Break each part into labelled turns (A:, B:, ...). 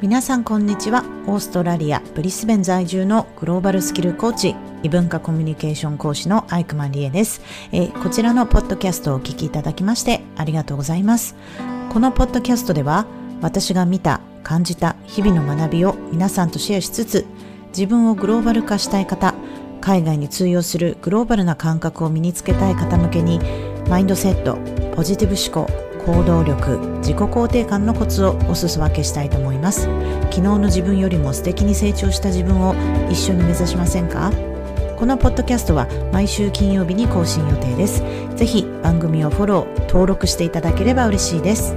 A: 皆さんこんにちは。オーストラリアブリスベン在住のグローバルスキルコーチ異文化コミュニケーション講師のアイクマンリエです、えー、こちらのポッドキャストをお聞きいただきましてありがとうございます。このポッドキャストでは私が見た感じた日々の学びを皆さんとシェアしつつ自分をグローバル化したい方海外に通用するグローバルな感覚を身につけたい方向けにマインドセットポジティブ思考行動力自己肯定感のコツをおす分けしたいと思います。昨日の自分よりも素敵に成長した自分を一緒に目指しませんか？このポッドキャストは毎週金曜日に更新予定です。ぜひ番組をフォロー登録していただければ嬉しいです。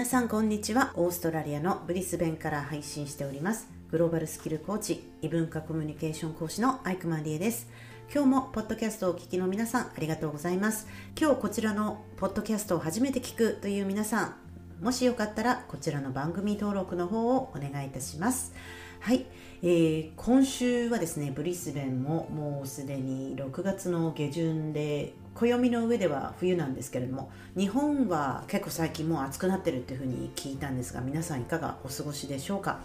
A: 皆さんこんにちは。オーストラリアのブリスベンから配信しております。グローバルスキルコーチ異文化コミュニケーション講師のアイクマンリエです。今日もポッドキャストをお聞きの皆さんありがとうございます。今日こちらのポッドキャストを初めて聞くという皆さんもしよかったらこちらの番組登録の方をお願いいたします。はい、えー、今週はですねブリスベンももうすでに6月の下旬で暦の上では冬なんですけれども日本は結構最近もう暑くなってるっていうふうに聞いたんですが皆さんいかがお過ごしでしょうか？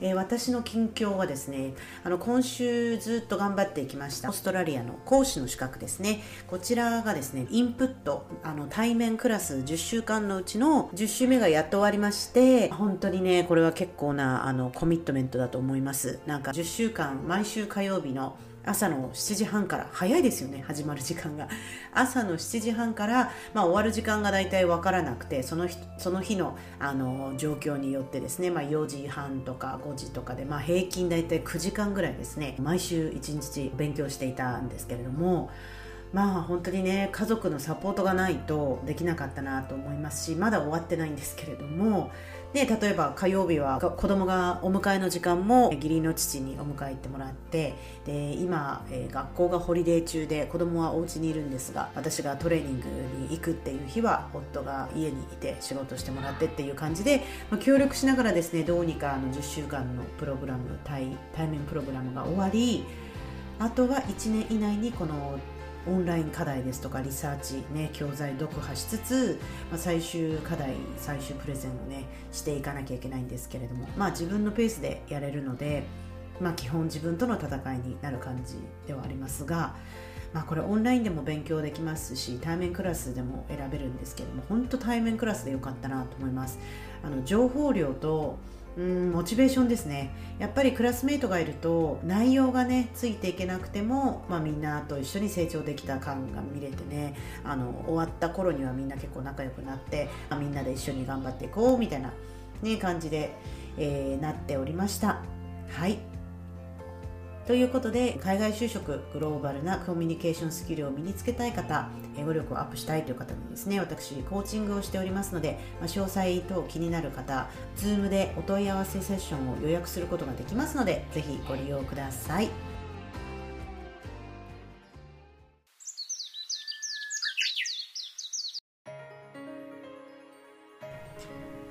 A: えー、私の近況はですねあの今週ずっと頑張っていきましたオーストラリアの講師の資格ですね。こちらがですねインプットあの対面クラス10週間のうちの10週目がやっと終わりまして本当にねこれは結構なあのコミットメントだと思います。なんか10週間毎週火曜日の朝の7時半から早いですよね始まる時間が。朝の7時半から、まあ、終わる時間が大体分からなくてその日その日のあの状況によってですね、まあ、4時半とか5時とかで、まあ、平均大体9時間ぐらいですね毎週1日勉強していたんですけれどもまあ本当にね家族のサポートがないとできなかったなと思いますしまだ終わってないんですけれどもで例えば火曜日は子供がお迎えの時間も義理の父にお迎え行ってもらってで今、え、学校がホリデー中で子供はお家にいるんですが私がトレーニングに行くっていう日は夫が家にいて仕事してもらってっていう感じで、まあ、協力しながらですねどうにかあの10週間のプログラム対対面プログラムが終わりあとは1年以内にこのオンライン課題ですとかリサーチ、ね、教材読破しつつ、まあ、最終課題最終プレゼンをねしていかなきゃいけないんですけれどもまあ自分のペースでやれるのでまあ基本自分との戦いになる感じではありますがまあこれオンラインでも勉強できますし対面クラスでも選べるんですけども本当対面クラスでよかったなと思います。あの情報量とうんモチベーションですね。やっぱりクラスメートがいると内容がねついていけなくても、まあ、みんなと一緒に成長できた感が見れてねあの終わった頃にはみんな結構仲良くなって、あ、みんなで一緒に頑張っていこうみたいな、ね、感じで、えー、なっておりました。はい。ということで海外就職グローバルなコミュニケーションスキルを身につけたい方英語力をアップしたいという方にですね私コーチングをしておりますので、まあ、詳細等気になる方 Zoom でお問い合わせセッションを予約することができますのでぜひご利用ください。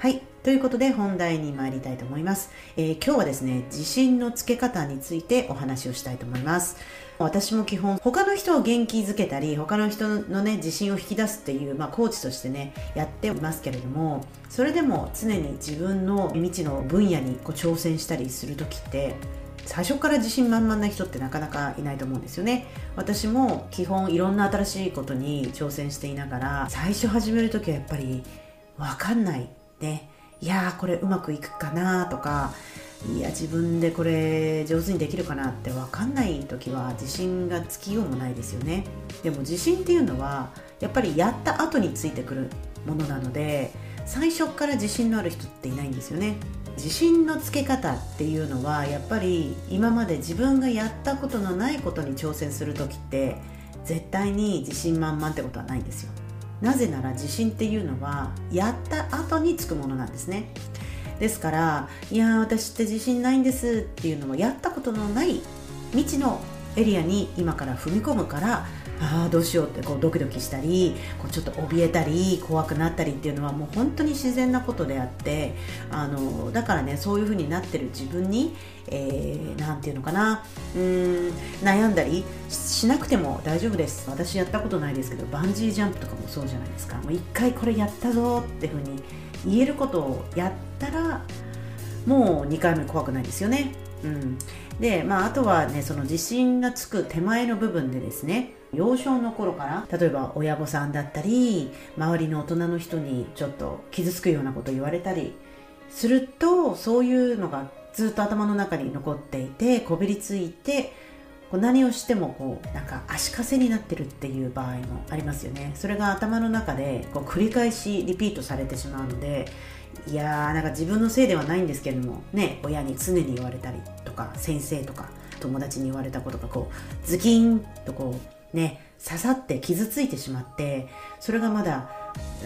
A: はい。ということで本題に参りたいと思います、えー、今日はですね自信のつけ方についてお話をしたいと思います。私も基本他の人を元気づけたり他の人のね自信を引き出すっていう、まあ、コーチとしてねやっていますけれどもそれでも常に自分の未知の分野にこう挑戦したりする時って最初から自信満々な人ってなかなかいないと思うんですよね。私も基本いろんな新しいことに挑戦していながら最初始める時はやっぱり分かんない。ねいやーこれうまくいくかなとかいや自分でこれ上手にできるかなって分かんない時は自信がつきようもないですよね。でも自信っていうのはやっぱりやった後についてくるものなので最初から自信のある人っていないんですよね。自信のつけ方っていうのはやっぱり今まで自分がやったことのないことに挑戦する時って絶対に自信満々ってことはないんですよ。なぜなら自信っていうのはやった後につくものなんですね。ですからいや私って自信ないんですっていうのはやったことのない未知のエリアに今から踏み込むからああどうしようってこうドキドキしたりこうちょっと怯えたり怖くなったりっていうのはもう本当に自然なことであってあのだからねそういう風になってる自分に何、えー、て言うのかなうーん悩んだりしなくても大丈夫です。私やったことないですけどバンジージャンプとかもそうじゃないですか。もう一回これやったぞって風に言えることをやったらもう2回目怖くないですよね。うん、で、まあ、あとはねその自信がつく手前の部分でですね幼少の頃から例えば親御さんだったり周りの大人の人にちょっと傷つくようなこと言われたりするとそういうのがずっと頭の中に残っていてこびりついてこう何をしてもこうなんか足かせになってるっていう場合もありますよね。それが頭の中でこう繰り返しリピートされてしまうのでいやーなんか自分のせいではないんですけれどもね親に常に言われたりとか先生とか友達に言われたことがこうズキンとこうね刺さって傷ついてしまってそれがまだ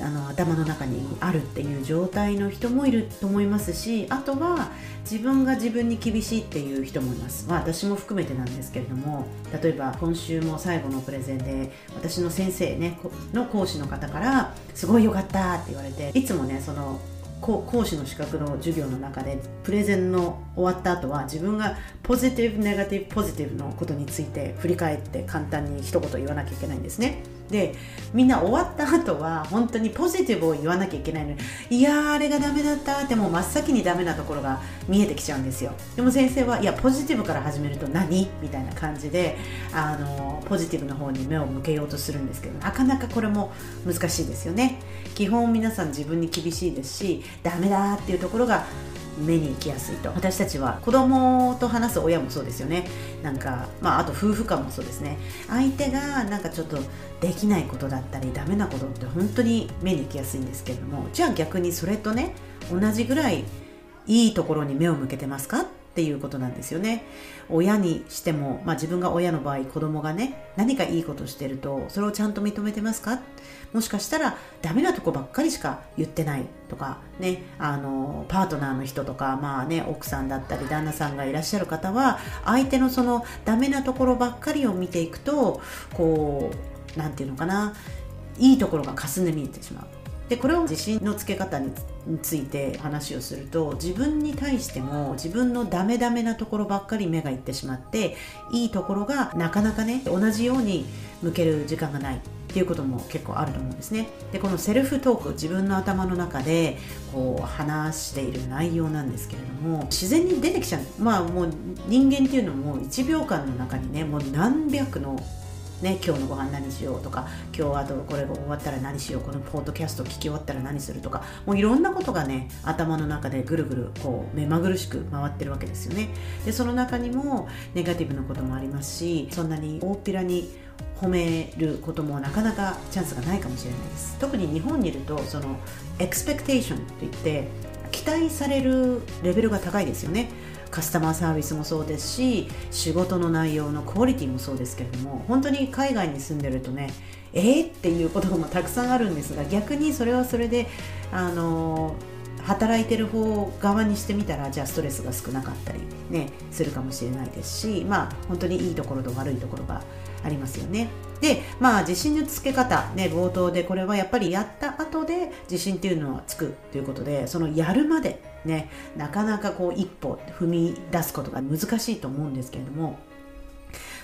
A: あの頭の中にあるっていう状態の人もいると思いますしあとは自分が自分に厳しいっていう人もいます、まあ、私も含めてなんですけれども例えば今週も最後のプレゼンで私の先生ねの講師の方から「すごいよかった」って言われていつもねその講師の資格の授業の中でプレゼンの終わった後は自分がポジティブネガティブポジティブのことについて振り返って簡単に一言言わなきゃいけないんですね。でみんな終わった後は本当にポジティブを言わなきゃいけないのにいやーあれがダメだったってもう真っ先にダメなところが見えてきちゃうんですよ。でも先生はいやポジティブから始めると何？みたいな感じであのポジティブの方に目を向けようとするんですけどなかなかこれも難しいですよね。基本皆さん自分に厳しいですしダメだっていうところが目に行きやすいと。私たちは子供と話す親もそうですよね。なんか、まあ、あと夫婦間もそうですね。相手がなんかちょっとできないことだったりダメなことって本当に目に行きやすいんですけれどもじゃあ逆にそれとね同じぐらいいいところに目を向けてますかっていうことなんですよね。親にしても、まあ、自分が親の場合子供がね何かいいことしてるとそれをちゃんと認めてますか？もしかしたらダメなとこばっかりしか言ってないとかねあのパートナーの人とかまあね奥さんだったり旦那さんがいらっしゃる方は相手のそのダメなところばっかりを見ていくとこう何て言うのかないいところがかすんで見えてしまう。でこれを自信のつけ方について話をすると自分に対しても自分のダメダメなところばっかり目がいってしまっていいところがなかなかね同じように向ける時間がない。っていうことも結構あると思うんですね。でこのセルフトーク自分の頭の中でこう話している内容なんですけれども自然に出てきちゃう。まあもう人間っていうのも1秒間の中にねもう何百のね、今日のご飯何しようとか今日あとこれが終わったら何しようこのポッドキャスト聞き終わったら何するとかもういろんなことがね頭の中でぐるぐるこう目まぐるしく回ってるわけですよね。でその中にもネガティブなこともありますしそんなに大っぴらに褒めることもなかなかチャンスがないかもしれないです。特に日本にいるとそのエクスペクテーションといって期待されるレベルが高いですよね。カスタマーサービスもそうですし仕事の内容のクオリティもそうですけれども本当に海外に住んでるとねえー、っていうこともたくさんあるんですが逆にそれはそれであの働いてる方側にしてみたらじゃあストレスが少なかったりねするかもしれないですしまあ本当にいいところと悪いところがありますよね。で、まあ自信のつけ方、ね、冒頭でこれはやっぱりやった後で自信っていうのはつくということで、そのやるまでね、なかなかこう一歩踏み出すことが難しいと思うんですけれども、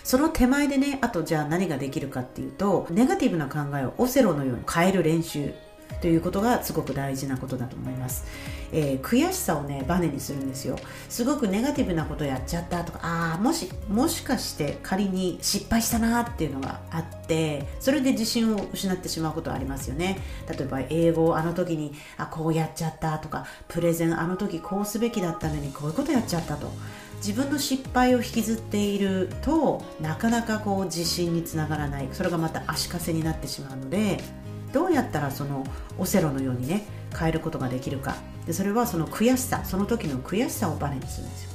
A: その手前でね、あとじゃあ何ができるかっていうと、ネガティブな考えをオセロのように変える練習ということがすごく大事なことだと思います、えー、悔しさをねバネにするんですよ。すごくネガティブなことやっちゃったとかああもしもしかして仮に失敗したなっていうのがあってそれで自信を失ってしまうことはありますよね。例えば英語をあの時にあこうやっちゃったとかプレゼンあの時こうすべきだったのにこういうことやっちゃったと。自分の失敗を引きずっているとなかなかこう自信につながらない。それがまた足かせになってしまうのでどうやったらそのオセロのようにね変えることができるか。でそれはその悔しさその時の悔しさをバネにするんですよ。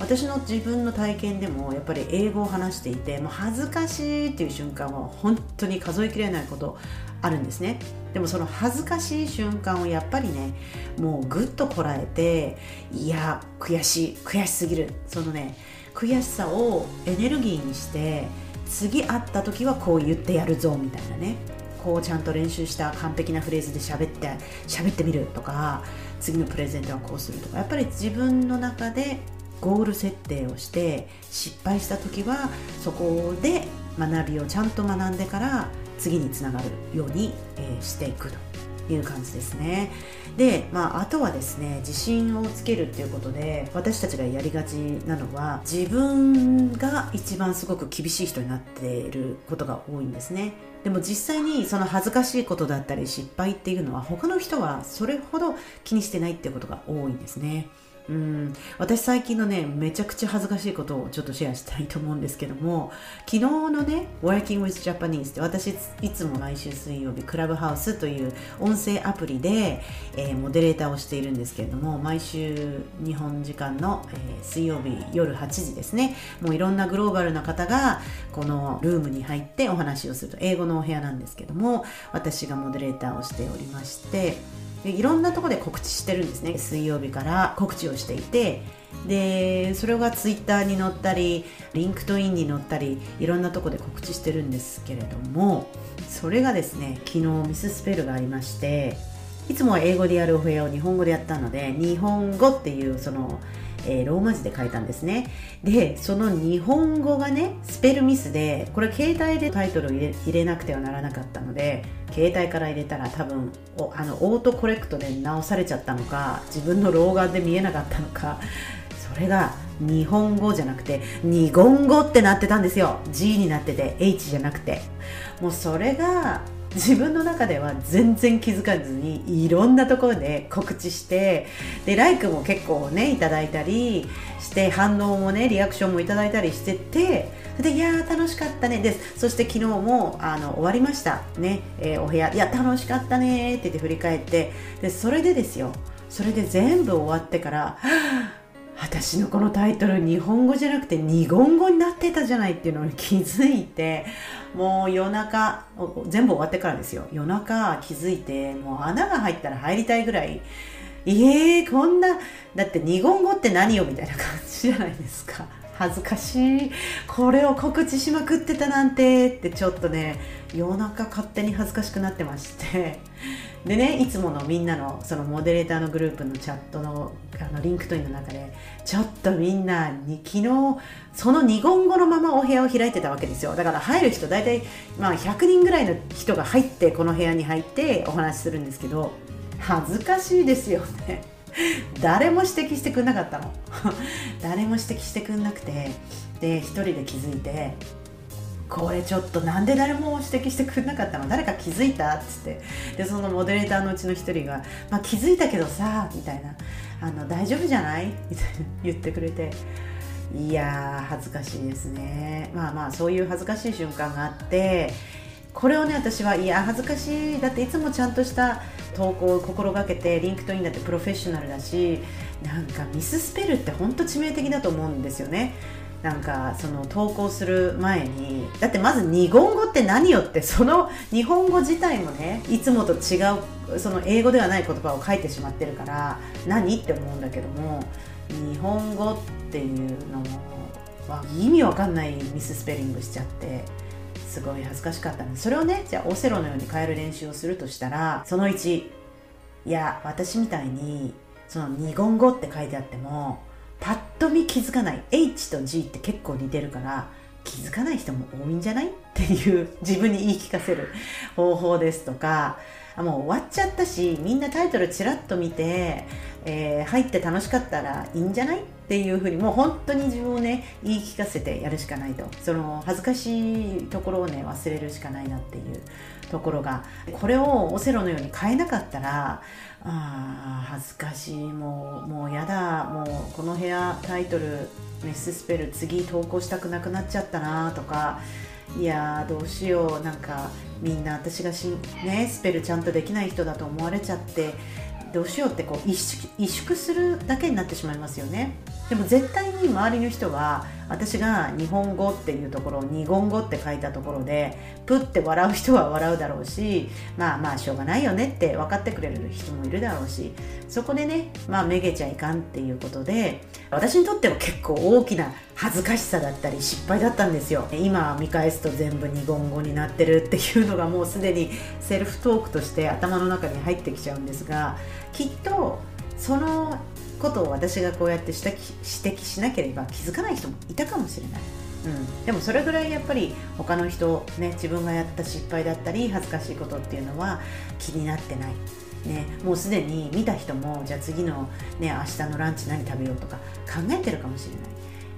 A: 私の自分の体験でもやっぱり英語を話していてもう恥ずかしいっていう瞬間は本当に数えきれないことあるんですね。でもその恥ずかしい瞬間をやっぱりねもうぐっとこらえていや悔しい悔しすぎる。そのね悔しさをエネルギーにして次会った時はこう言ってやるぞみたいなね。こうちゃんと練習した完璧なフレーズで喋って喋ってみるとか次のプレゼントはこうするとかやっぱり自分の中でゴール設定をして失敗した時はそこで学びをちゃんと学んでから次につながるように、えしていくという感じですね。で、まあ、あとはですね自信をつけるっていうことで私たちがやりがちなのは自分が一番すごく厳しい人になっていることが多いんですねでも実際にその恥ずかしいことだったり失敗っていうのは他の人はそれほど気にしてないっていうことが多いんですね。うん。私最近のねめちゃくちゃ恥ずかしいことをちょっとシェアしたいと思うんですけども昨日のね Working with Japanese って私いつも毎週水曜日クラブハウスという音声アプリで、えー、モデレーターをしているんですけれども毎週日本時間の、えー、水曜日夜8時ですね。もういろんなグローバルな方がこのルームに入ってお話をすると。英語のお部屋なんですけども私がモデレーターをしておりましてでいろんなとこで告知してるんですね。水曜日から告知をしていて。でそれがツイッターに載ったりリンクトインに載ったりいろんなとこで告知してるんですけれどもそれがですね昨日 misspell がありましていつもは英語でやるお部屋を日本語でやったので日本語っていうそのえー、ローマ字で書いたんですね。でその日本語がねスペルミスでこれ携帯でタイトルを入れ入れなくてはならなかったので携帯から入れたら多分おあのオートコレクトで直されちゃったのか自分の老眼で見えなかったのかそれが日本語じゃなくて日本語ってなってたんですよ。G になってて H じゃなくて。もうそれが自分の中では全然気づかずにいろんなところで告知してでライクも結構ねいただいたりして反応もねリアクションもいただいたりしててでいやー楽しかったね。ですそして昨日もあの終わりましたね、えー、お部屋。いや楽しかったねって言って振り返って。でそれでですよ。それで全部終わってから私のこのタイトル日本語じゃなくて日本語になってたじゃないっていうのに気づいてもう夜中全部終わってからですよ。夜中気づいてもう穴が入ったら入りたいぐらいえー、こんなだって日本語って何よみたいな感じじゃないですか。恥ずかしい。これを告知しまくってたなんて。ってちょっとね夜中勝手に恥ずかしくなってまして。でねいつものみんなのそのモデレーターのグループのチャットのあのリンクトインの中でちょっとみんなに昨日その日本語のままお部屋を開いてたわけですよ。だから入る人大体まあ100人ぐらいの人が入ってこの部屋に入ってお話しするんですけど恥ずかしいですよね。誰も指摘してくんなかったの。誰も指摘してくんなくてで一人で気づいてこれちょっとなんで誰も指摘してくれなかったの？誰か気づいた？っつって。でそのモデレーターのうちの一人が「まあ、気づいたけどさ」みたいな。あの「大丈夫じゃない?」みたいな言ってくれて。いやー恥ずかしいですね。まあまあそういう恥ずかしい瞬間があってこれをね私はいや恥ずかしい。だっていつもちゃんとした投稿を心がけてリンクトインだってプロフェッショナルだしなんか misspell って本当致命的だと思うんですよね。なんかその投稿する前にだってまず日本語って何よってその日本語自体もねいつもと違うその英語ではない言葉を書いてしまってるから何って思うんだけども日本語っていうのも、意味わかんない misspelling しちゃって。すごい恥ずかしかったんでそれをねじゃあオセロのように変える練習をするとしたらその1いや私みたいにその日本語って書いてあってもパッと見気づかない H と G って結構似てるから気づかない人も多いんじゃないっていう自分に言い聞かせる方法ですとかもう終わっちゃったしみんなタイトルちらっと見て、えー、入って楽しかったらいいんじゃないっていうふうにもう本当に自分をね言い聞かせてやるしかないと。その恥ずかしいところをね忘れるしかないなっていうところがこれをオセロのように変えなかったらあ恥ずかしいもうもうやだもうこの部屋タイトルメススペル次投稿したくなくなっちゃったなとかいやどうしようなんかみんな私がし、ね、スペルちゃんとできない人だと思われちゃってどうしようってこう萎縮するだけになってしまいますよね。でも絶対に周りの人は私が日本語っていうところを日本語って書いたところでプって笑う人は笑うだろうしまあまあしょうがないよねって分かってくれる人もいるだろうしそこでねまあめげちゃいかんっていうことで私にとっては結構大きな恥ずかしさだったり失敗だったんですよ。今見返すと全部日本語になってるっていうのがもうすでにセルフトークとして頭の中に入ってきちゃうんですがきっとそのことを私がこうやって指摘指摘しなければ気づかない人もいたかもしれない、うん、でもそれぐらいやっぱり他の人、ね、自分がやった失敗だったり恥ずかしいことっていうのは気になってない。ね、もうすでに見た人もじゃあ次の、ね、明日のランチ何食べようとか考えてるかもしれない。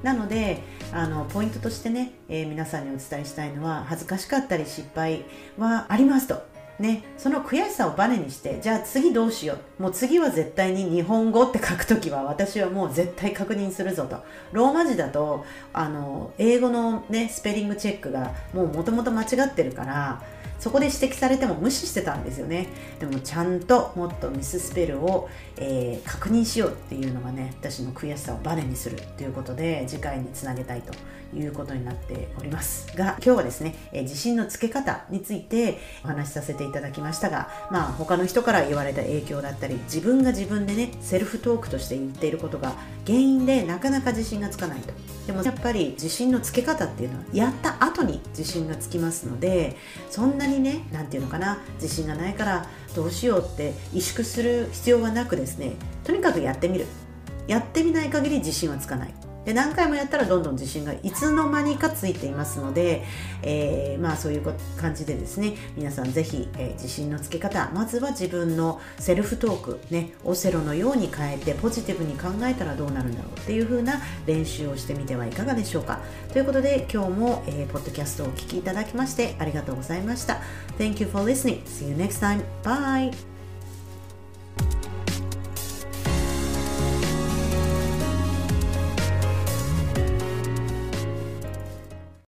A: なのであのポイントとしてね、えー、皆さんにお伝えしたいのは恥ずかしかったり失敗はありますと。ね、その悔しさをバネにしてじゃあ次どうしよう。もう次は絶対に日本語って書くときは私はもう絶対確認するぞと。ローマ字だとあの英語の、ね、スペリングチェックがもうもともと間違ってるからそこで指摘されても無視してたんですよね。でもちゃんともっとミススペルを、えー、確認しようっていうのがね私の悔しさをバネにするということで次回につなげたいということになっておりますが今日はですね、えー、自信のつけ方についてお話しさせていただきましたがまあ他の人から言われた影響だったり自分が自分でねセルフトークとして言っていることが原因でなかなか自信がつかないと。でもやっぱり自信のつけ方っていうのはやった後に自信がつきますのでそんなにね何て言うのかな自信がないからどうしようって萎縮する必要はなくですねとにかくやってみる。やってみない限り自信はつかない。で何回もやったらどんどん自信がいつの間にかついていますので、えー、まあそういう感じでですね皆さんぜひ、えー、自信のつけ方まずは自分のセルフトークねオセロのように変えてポジティブに考えたらどうなるんだろうっていう風な練習をしてみてはいかがでしょうかということで今日も、えー、ポッドキャストをお聴きいただきましてありがとうございました Thank you for listening. See you next time. Bye.